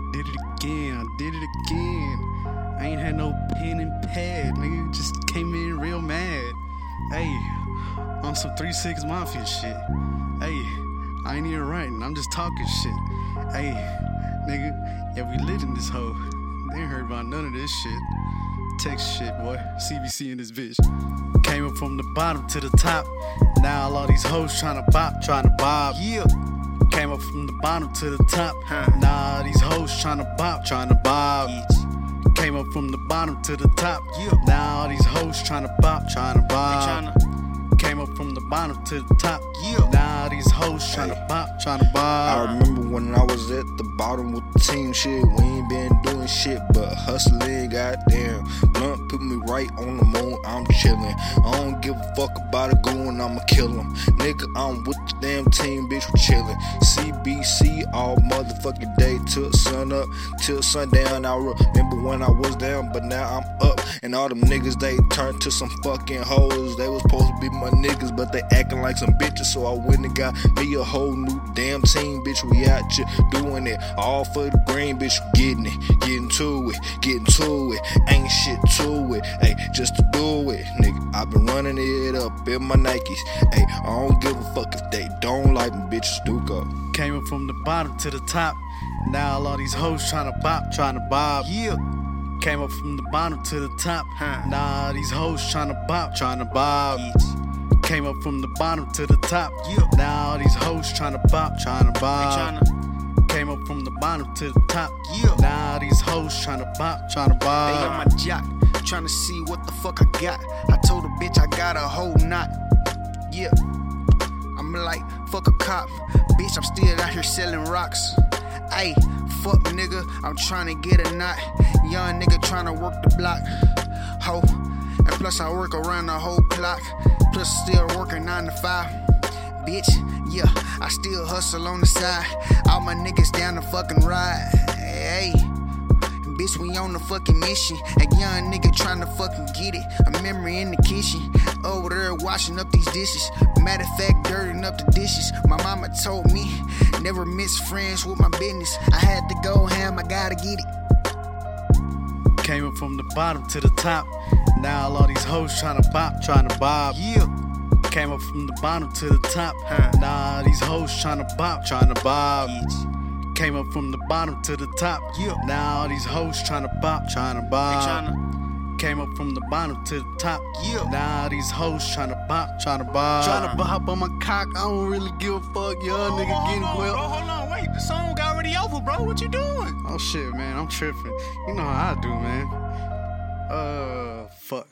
I did it again. I did it again. I ain't had no pen and pad, nigga. Just came in real mad. Hey, on some 3 6 Mafia shit. Hey, I ain't even writing. I'm just talking shit. Hey, nigga, yeah, we lit in this hoe. They ain't heard about none of this shit. Text shit, boy. CBC in this bitch. Came up from the bottom to the top. Now all these hoes trying tryna bop, tryna bob. Yeah. Came up from the bottom to the top. Now these hoes tryna bop, tryna bob. Came up from the bottom to the top. Now these hoes tryna bop, tryna bob. Tryna, Came up from the bottom to the top. Now these hoes tryna bop, tryna I remember when I was at the bottom with the team shit. We ain't been doing shit but hustling, goddamn. Blunt right on the moon, I'm chillin'. I don't give a fuck about a goon, I'ma kill him. Nigga, I'm with the damn team, bitch, we chillin'. CBC all motherfucking day till sun up, till sundown. I remember when I was down, but now I'm up. And all them niggas, they turned to some fucking hoes. They was supposed to be my niggas, but they acting like some bitches. So I went and got me a whole new damn team, bitch. We out here doing it all for the green, bitch. We getting it, to it, getting to it. Ain't shit to it, hey, just to do it, nigga. i been running it up in my Nikes, hey. I don't give a fuck if they don't like me, bitches do go. Came up from the bottom to the top. Now all these hoes tryna bop, tryna bob. yeah. Came up from the bottom to the top. Huh. Nah, these hoes tryna bop, tryna bob. Bitch. Came up from the bottom to the top. Yeah. Now these hoes tryna bop, tryna They bob. Came up from the bottom to the top. Yeah. Now these hoes tryna bop, tryna buy. they on my jock, tryna see what the fuck I got. I told a bitch I got a whole knot. Yeah. I'm like, fuck a cop. Bitch, I'm still out here selling rocks. Ayy, fuck nigga, I'm tryna get a knot. Young nigga tryna work the block. Ho. And plus, I work around the whole clock. Plus, still working 9 to 5. Bitch, yeah, I still hustle on the side. All my niggas down the fucking ride. Hey. Bitch, we on the fucking mission. A young nigga tryna fucking get it. A memory in the kitchen. Over there washing up these dishes. Matter of fact, dirtying up the dishes. My mama told me, never miss friends with my business. I had to go ham, I gotta get it. Came up from the bottom to the top. Now all these hoes tryna bop, tryna bob. Yeah, Came up from the bottom to the top. Huh. Nah, these hoes tryna bop, tryna bob. bitch. Came up from the bottom to the top. Yeah. Now these hoes tryna bop, tryna They bob. tryna, Came up from the bottom to the top. Yeah. Now these hoes tryna bop, tryna bob. Tryna bop on my cock. I don't really give a fuck. Young nigga getting hold on, well. bro, hold on, wait. The song got already over, bro. What you doing? Oh shit, man. I'm tripping. You know how I do, man. Uh, fuck.